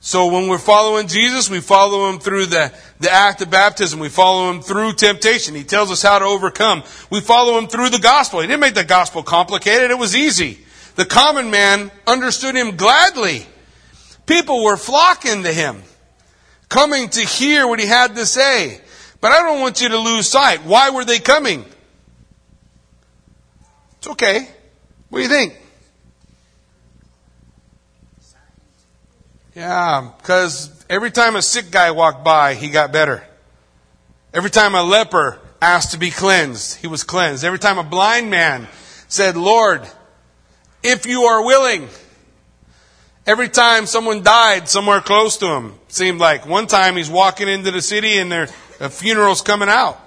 So when we're following Jesus, we follow him through the, the act of baptism. We follow him through temptation. He tells us how to overcome. We follow him through the gospel. He didn't make the gospel complicated. It was easy. The common man understood him gladly. People were flocking to him coming to hear what he had to say. But I don't want you to lose sight. Why were they coming? It's okay. What do you think? Yeah, because every time a sick guy walked by, he got better. Every time a leper asked to be cleansed, he was cleansed. Every time a blind man said, Lord, if you are willing, Every time someone died somewhere close to him, seemed like one time he's walking into the city and their a funeral's coming out.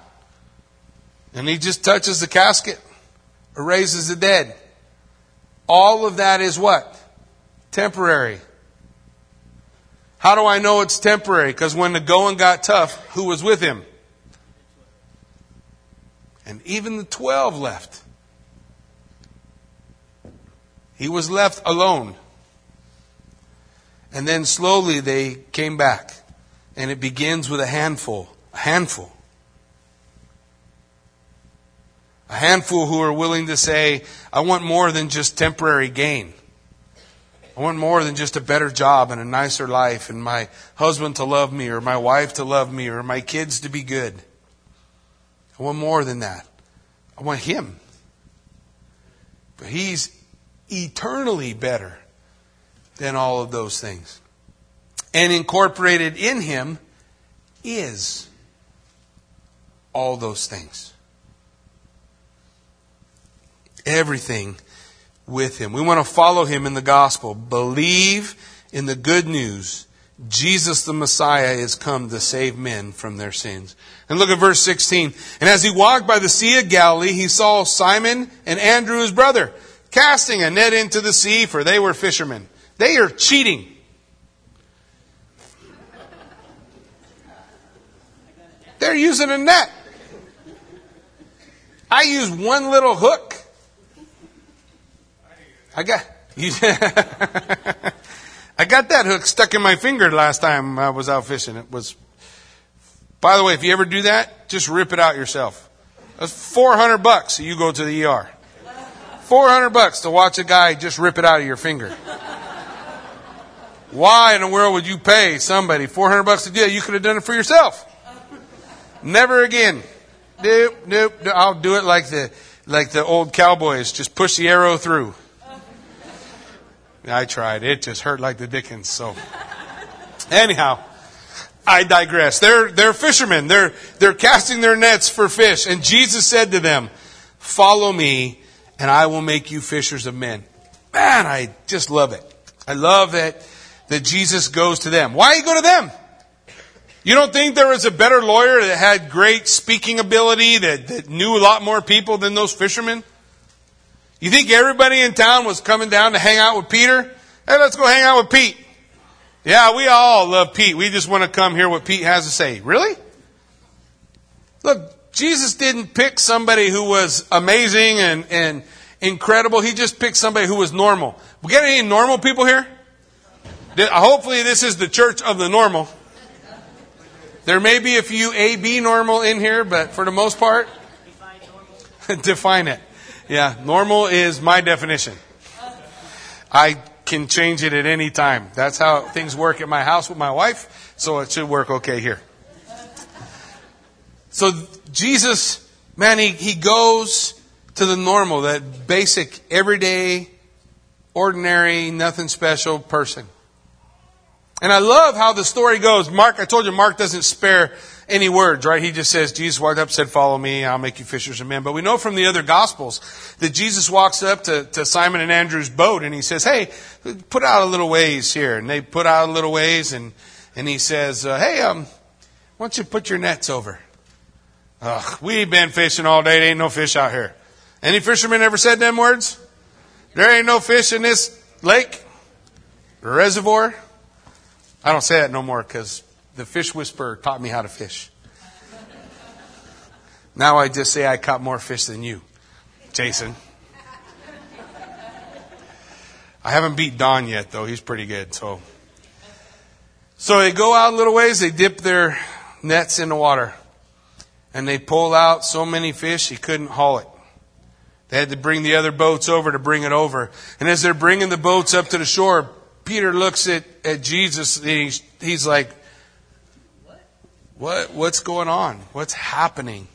And he just touches the casket or raises the dead. All of that is what? Temporary. How do I know it's temporary? Because when the going got tough, who was with him? And even the twelve left. He was left alone. And then slowly they came back. And it begins with a handful. A handful. A handful who are willing to say, I want more than just temporary gain. I want more than just a better job and a nicer life and my husband to love me or my wife to love me or my kids to be good. I want more than that. I want Him. But He's eternally better than all of those things. And incorporated in Him is all those things. Everything with him. We want to follow him in the gospel. Believe in the good news. Jesus the Messiah is come to save men from their sins. And look at verse 16. And as he walked by the Sea of Galilee, he saw Simon and Andrew his brother casting a net into the sea, for they were fishermen. They are cheating. They're using a net. I use one little hook I got [laughs] I got that hook stuck in my finger last time I was out fishing. It was. By the way, if you ever do that, just rip it out yourself. That's 400 bucks. You go to the ER. 400 bucks to watch a guy just rip it out of your finger. Why in the world would you pay somebody 400 bucks do that? You could have done it for yourself. Never again. Nope, nope. I'll do it like the like the old cowboys. Just push the arrow through. I tried. It just hurt like the dickens. So, anyhow, I digress. They're, they're fishermen. They're, they're casting their nets for fish. And Jesus said to them, follow me and I will make you fishers of men. Man, I just love it. I love that, that Jesus goes to them. Why you go to them? You don't think there was a better lawyer that had great speaking ability, that, that knew a lot more people than those fishermen? You think everybody in town was coming down to hang out with Peter? Hey, let's go hang out with Pete. Yeah, we all love Pete. We just want to come hear what Pete has to say. Really? Look, Jesus didn't pick somebody who was amazing and, and incredible. He just picked somebody who was normal. We got any normal people here? Uh, hopefully this is the church of the normal. There may be a few AB normal in here, but for the most part, [laughs] define it. Yeah, normal is my definition. I can change it at any time. That's how things work at my house with my wife, so it should work okay here. So Jesus, man, he, he goes to the normal, that basic, everyday, ordinary, nothing special person. And I love how the story goes. Mark, I told you, Mark doesn't spare any words, right? He just says, Jesus walked up, said, follow me, I'll make you fishers of men. But we know from the other gospels that Jesus walks up to, to Simon and Andrew's boat and he says, hey, put out a little ways here. And they put out a little ways and, and he says, uh, hey, um, why don't you put your nets over? Ugh, we've been fishing all day. There ain't no fish out here. Any fishermen ever said them words? There ain't no fish in this lake, reservoir. I don't say that no more because the fish whisperer taught me how to fish. Now I just say I caught more fish than you, Jason. I haven't beat Don yet, though. He's pretty good. So, so they go out a little ways. They dip their nets in the water, and they pull out so many fish he couldn't haul it. They had to bring the other boats over to bring it over. And as they're bringing the boats up to the shore, Peter looks at, at Jesus and he's, he's like, what, what's going on? What's happening?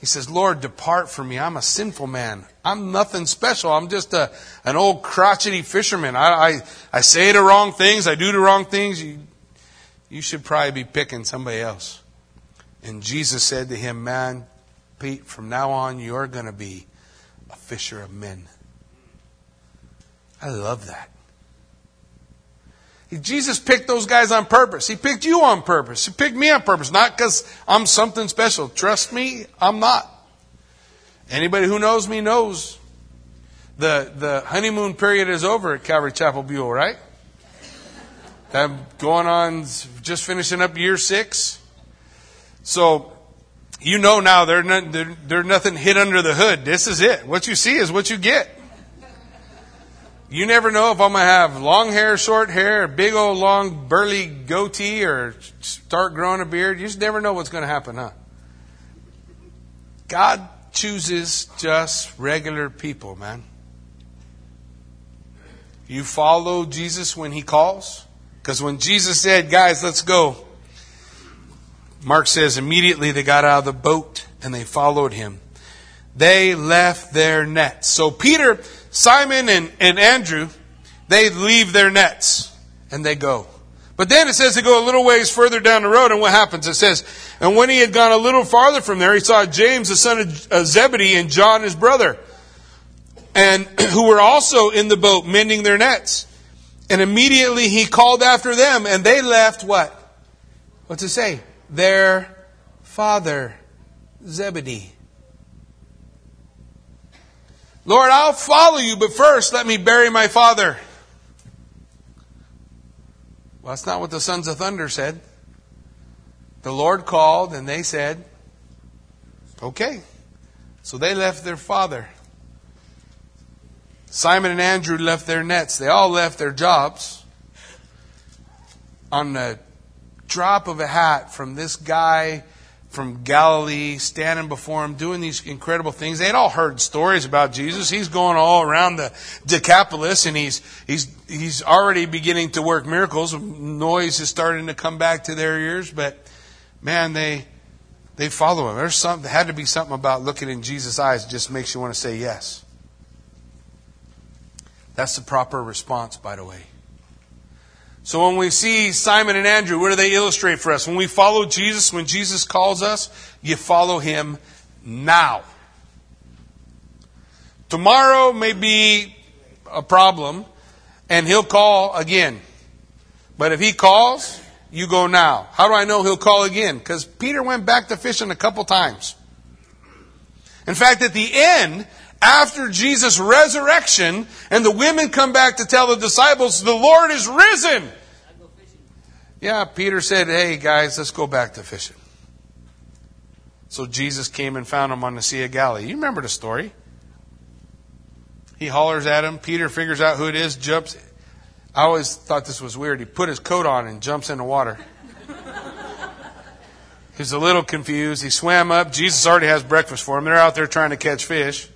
He says, Lord, depart from me. I'm a sinful man. I'm nothing special. I'm just a, an old crotchety fisherman. I, I, I say the wrong things. I do the wrong things. You, you should probably be picking somebody else. And Jesus said to him, Man, Pete, from now on, you're going to be a fisher of men. I love that. Jesus picked those guys on purpose. He picked you on purpose. He picked me on purpose, not because I'm something special. Trust me, I'm not. Anybody who knows me knows the, the honeymoon period is over at Calvary Chapel Buell, right? I'm going on, just finishing up year six. So, you know now there's there, there's nothing hid under the hood. This is it. What you see is what you get. You never know if I'm going to have long hair, short hair, big old long burly goatee, or start growing a beard. You just never know what's going to happen, huh? God chooses just regular people, man. You follow Jesus when he calls? Because when Jesus said, guys, let's go, Mark says immediately they got out of the boat and they followed him. They left their nets. So Peter, Simon, and, and Andrew, they leave their nets and they go. But then it says they go a little ways further down the road, and what happens? It says, And when he had gone a little farther from there, he saw James, the son of Zebedee, and John, his brother, and [clears throat] who were also in the boat mending their nets. And immediately he called after them, and they left what? What's it say? Their father, Zebedee. Lord, I'll follow you, but first let me bury my father. Well, that's not what the sons of thunder said. The Lord called and they said, okay. So they left their father. Simon and Andrew left their nets. They all left their jobs. On the drop of a hat from this guy from Galilee standing before him, doing these incredible things. They'd all heard stories about Jesus. He's going all around the Decapolis and he's, he's, he's already beginning to work miracles. Noise is starting to come back to their ears, but man, they, they follow him. There's something, there had to be something about looking in Jesus' eyes that just makes you want to say yes. That's the proper response, by the way. So when we see Simon and Andrew, what do they illustrate for us? When we follow Jesus, when Jesus calls us, you follow him now. Tomorrow may be a problem, and he'll call again. But if he calls, you go now. How do I know he'll call again? Because Peter went back to fishing a couple times. In fact, at the end, after Jesus' resurrection, and the women come back to tell the disciples, the Lord is risen. Yeah, Peter said, hey guys, let's go back to fishing. So Jesus came and found them on the Sea of Galilee. You remember the story. He hollers at him. Peter figures out who it is, jumps. I always thought this was weird. He put his coat on and jumps in the water. [laughs] He's a little confused. He swam up. Jesus already has breakfast for him. They're out there trying to catch fish.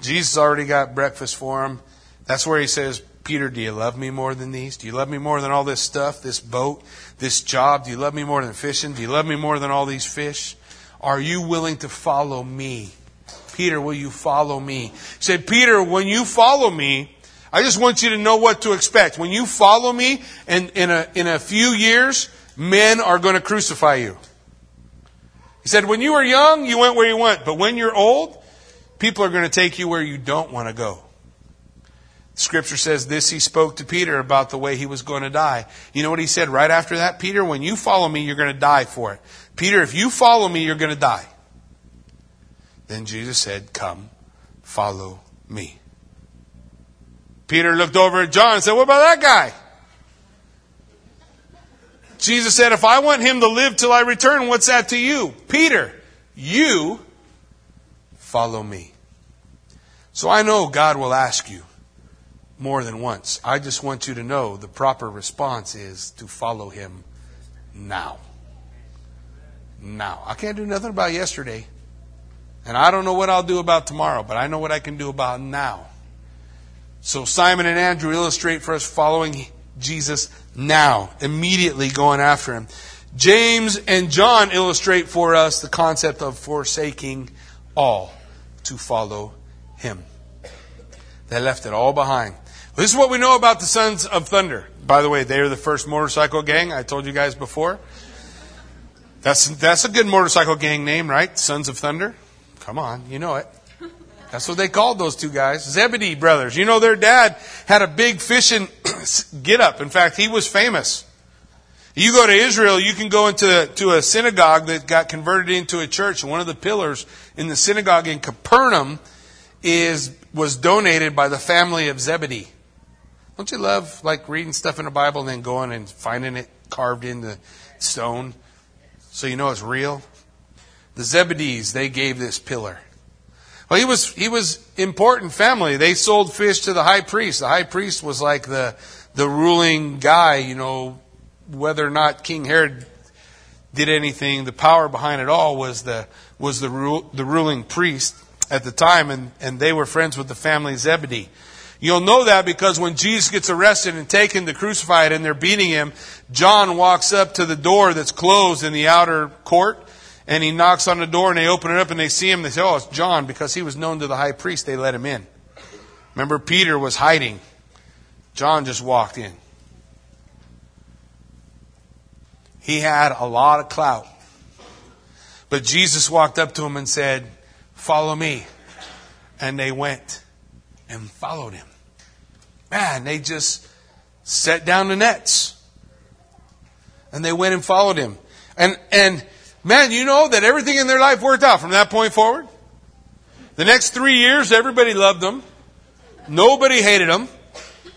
Jesus already got breakfast for him. That's where he says, Peter, do you love me more than these? Do you love me more than all this stuff, this boat, this job? Do you love me more than fishing? Do you love me more than all these fish? Are you willing to follow me? Peter, will you follow me? He said, Peter, when you follow me, I just want you to know what to expect. When you follow me, and in a, in a few years, men are going to crucify you. He said, when you were young, you went where you went. But when you're old, people are going to take you where you don't want to go. Scripture says this he spoke to Peter about the way he was going to die. You know what he said right after that? Peter, when you follow me, you're going to die for it. Peter, if you follow me, you're going to die. Then Jesus said, Come, follow me. Peter looked over at John and said, What about that guy? Jesus said, If I want him to live till I return, what's that to you? Peter, you follow me. So I know God will ask you more than once. I just want you to know the proper response is to follow him now. Now. I can't do nothing about yesterday. And I don't know what I'll do about tomorrow, but I know what I can do about now. So Simon and Andrew illustrate for us following Jesus now, immediately going after him. James and John illustrate for us the concept of forsaking all to follow him. They left it all behind. This is what we know about the Sons of Thunder. By the way, they are the first motorcycle gang. I told you guys before. That's, that's a good motorcycle gang name, right? Sons of Thunder. Come on, you know it. That's what they called those two guys. Zebedee brothers. You know, their dad had a big fishing [clears throat] get up. In fact, he was famous. You go to Israel, you can go into to a synagogue that got converted into a church, one of the pillars in the synagogue in Capernaum is was donated by the family of Zebedee. Don't you love like reading stuff in the Bible and then going and finding it carved in the stone so you know it's real? The Zebedees, they gave this pillar. Well, he was he was important family. They sold fish to the high priest. The high priest was like the the ruling guy, you know, whether or not King Herod did anything, the power behind it all was the was the the ruling priest at the time and and they were friends with the family Zebedee. You'll know that because when Jesus gets arrested and taken to crucify crucified and they're beating him, John walks up to the door that's closed in the outer court and he knocks on the door and they open it up and they see him. They say, Oh, it's John because he was known to the high priest. They let him in. Remember, Peter was hiding. John just walked in. He had a lot of clout. But Jesus walked up to him and said, Follow me. And they went and followed him. Man, they just set down the nets. And they went and followed him. And, and man, you know that everything in their life worked out from that point forward. The next three years, everybody loved them. Nobody hated them.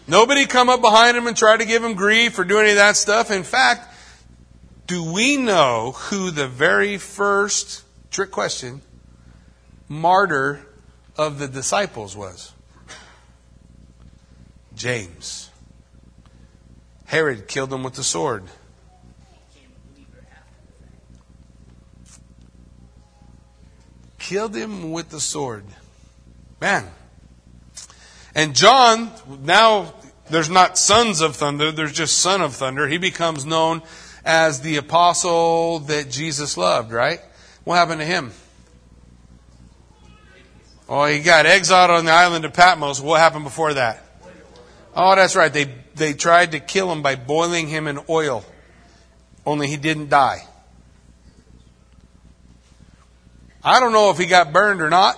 Nobody come up behind them and try to give them grief or do any of that stuff. In fact, do we know who the very first, trick question, martyr of the disciples was? James. Herod killed him with the sword. Killed him with the sword. Man. And John, now there's not sons of thunder, there's just son of thunder. He becomes known as the apostle that Jesus loved, right? What happened to him? Oh, he got exiled on the island of Patmos. What happened before that? Oh, that's right. They, they tried to kill him by boiling him in oil. Only he didn't die. I don't know if he got burned or not.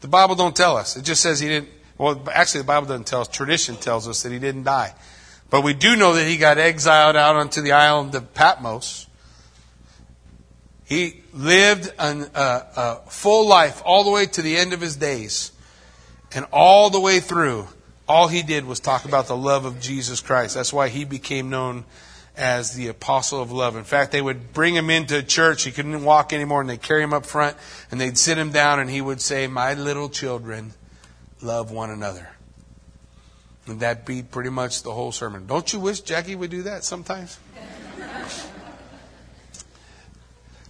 The Bible don't tell us. It just says he didn't. Well, actually, the Bible doesn't tell us. Tradition tells us that he didn't die. But we do know that he got exiled out onto the island of Patmos. He lived an, uh, a full life all the way to the end of his days. And all the way through, all he did was talk about the love of Jesus Christ. That's why he became known as the apostle of love. In fact, they would bring him into church. He couldn't walk anymore, and they'd carry him up front, and they'd sit him down, and he would say, My little children, love one another. And that be pretty much the whole sermon. Don't you wish Jackie would do that sometimes? [laughs]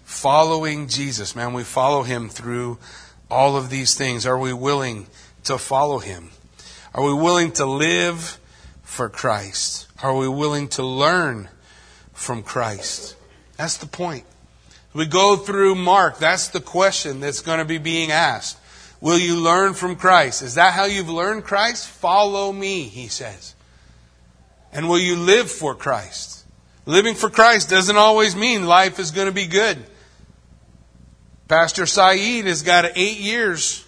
Following Jesus, man, we follow him through all of these things. Are we willing to follow him? Are we willing to live for Christ? Are we willing to learn from Christ? That's the point. We go through Mark. That's the question that's going to be being asked. Will you learn from Christ? Is that how you've learned Christ? Follow me, he says. And will you live for Christ? Living for Christ doesn't always mean life is going to be good. Pastor Saeed has got eight years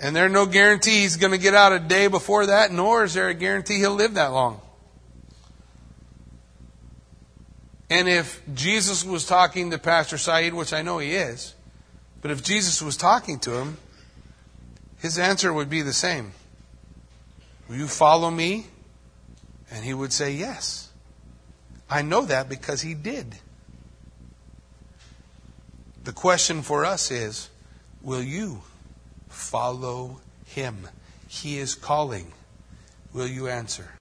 and there's no guarantee he's going to get out a day before that, nor is there a guarantee he'll live that long. And if Jesus was talking to Pastor Saeed, which I know he is, but if Jesus was talking to him, his answer would be the same Will you follow me? And he would say, Yes. I know that because he did. The question for us is Will you? Follow him. He is calling. Will you answer?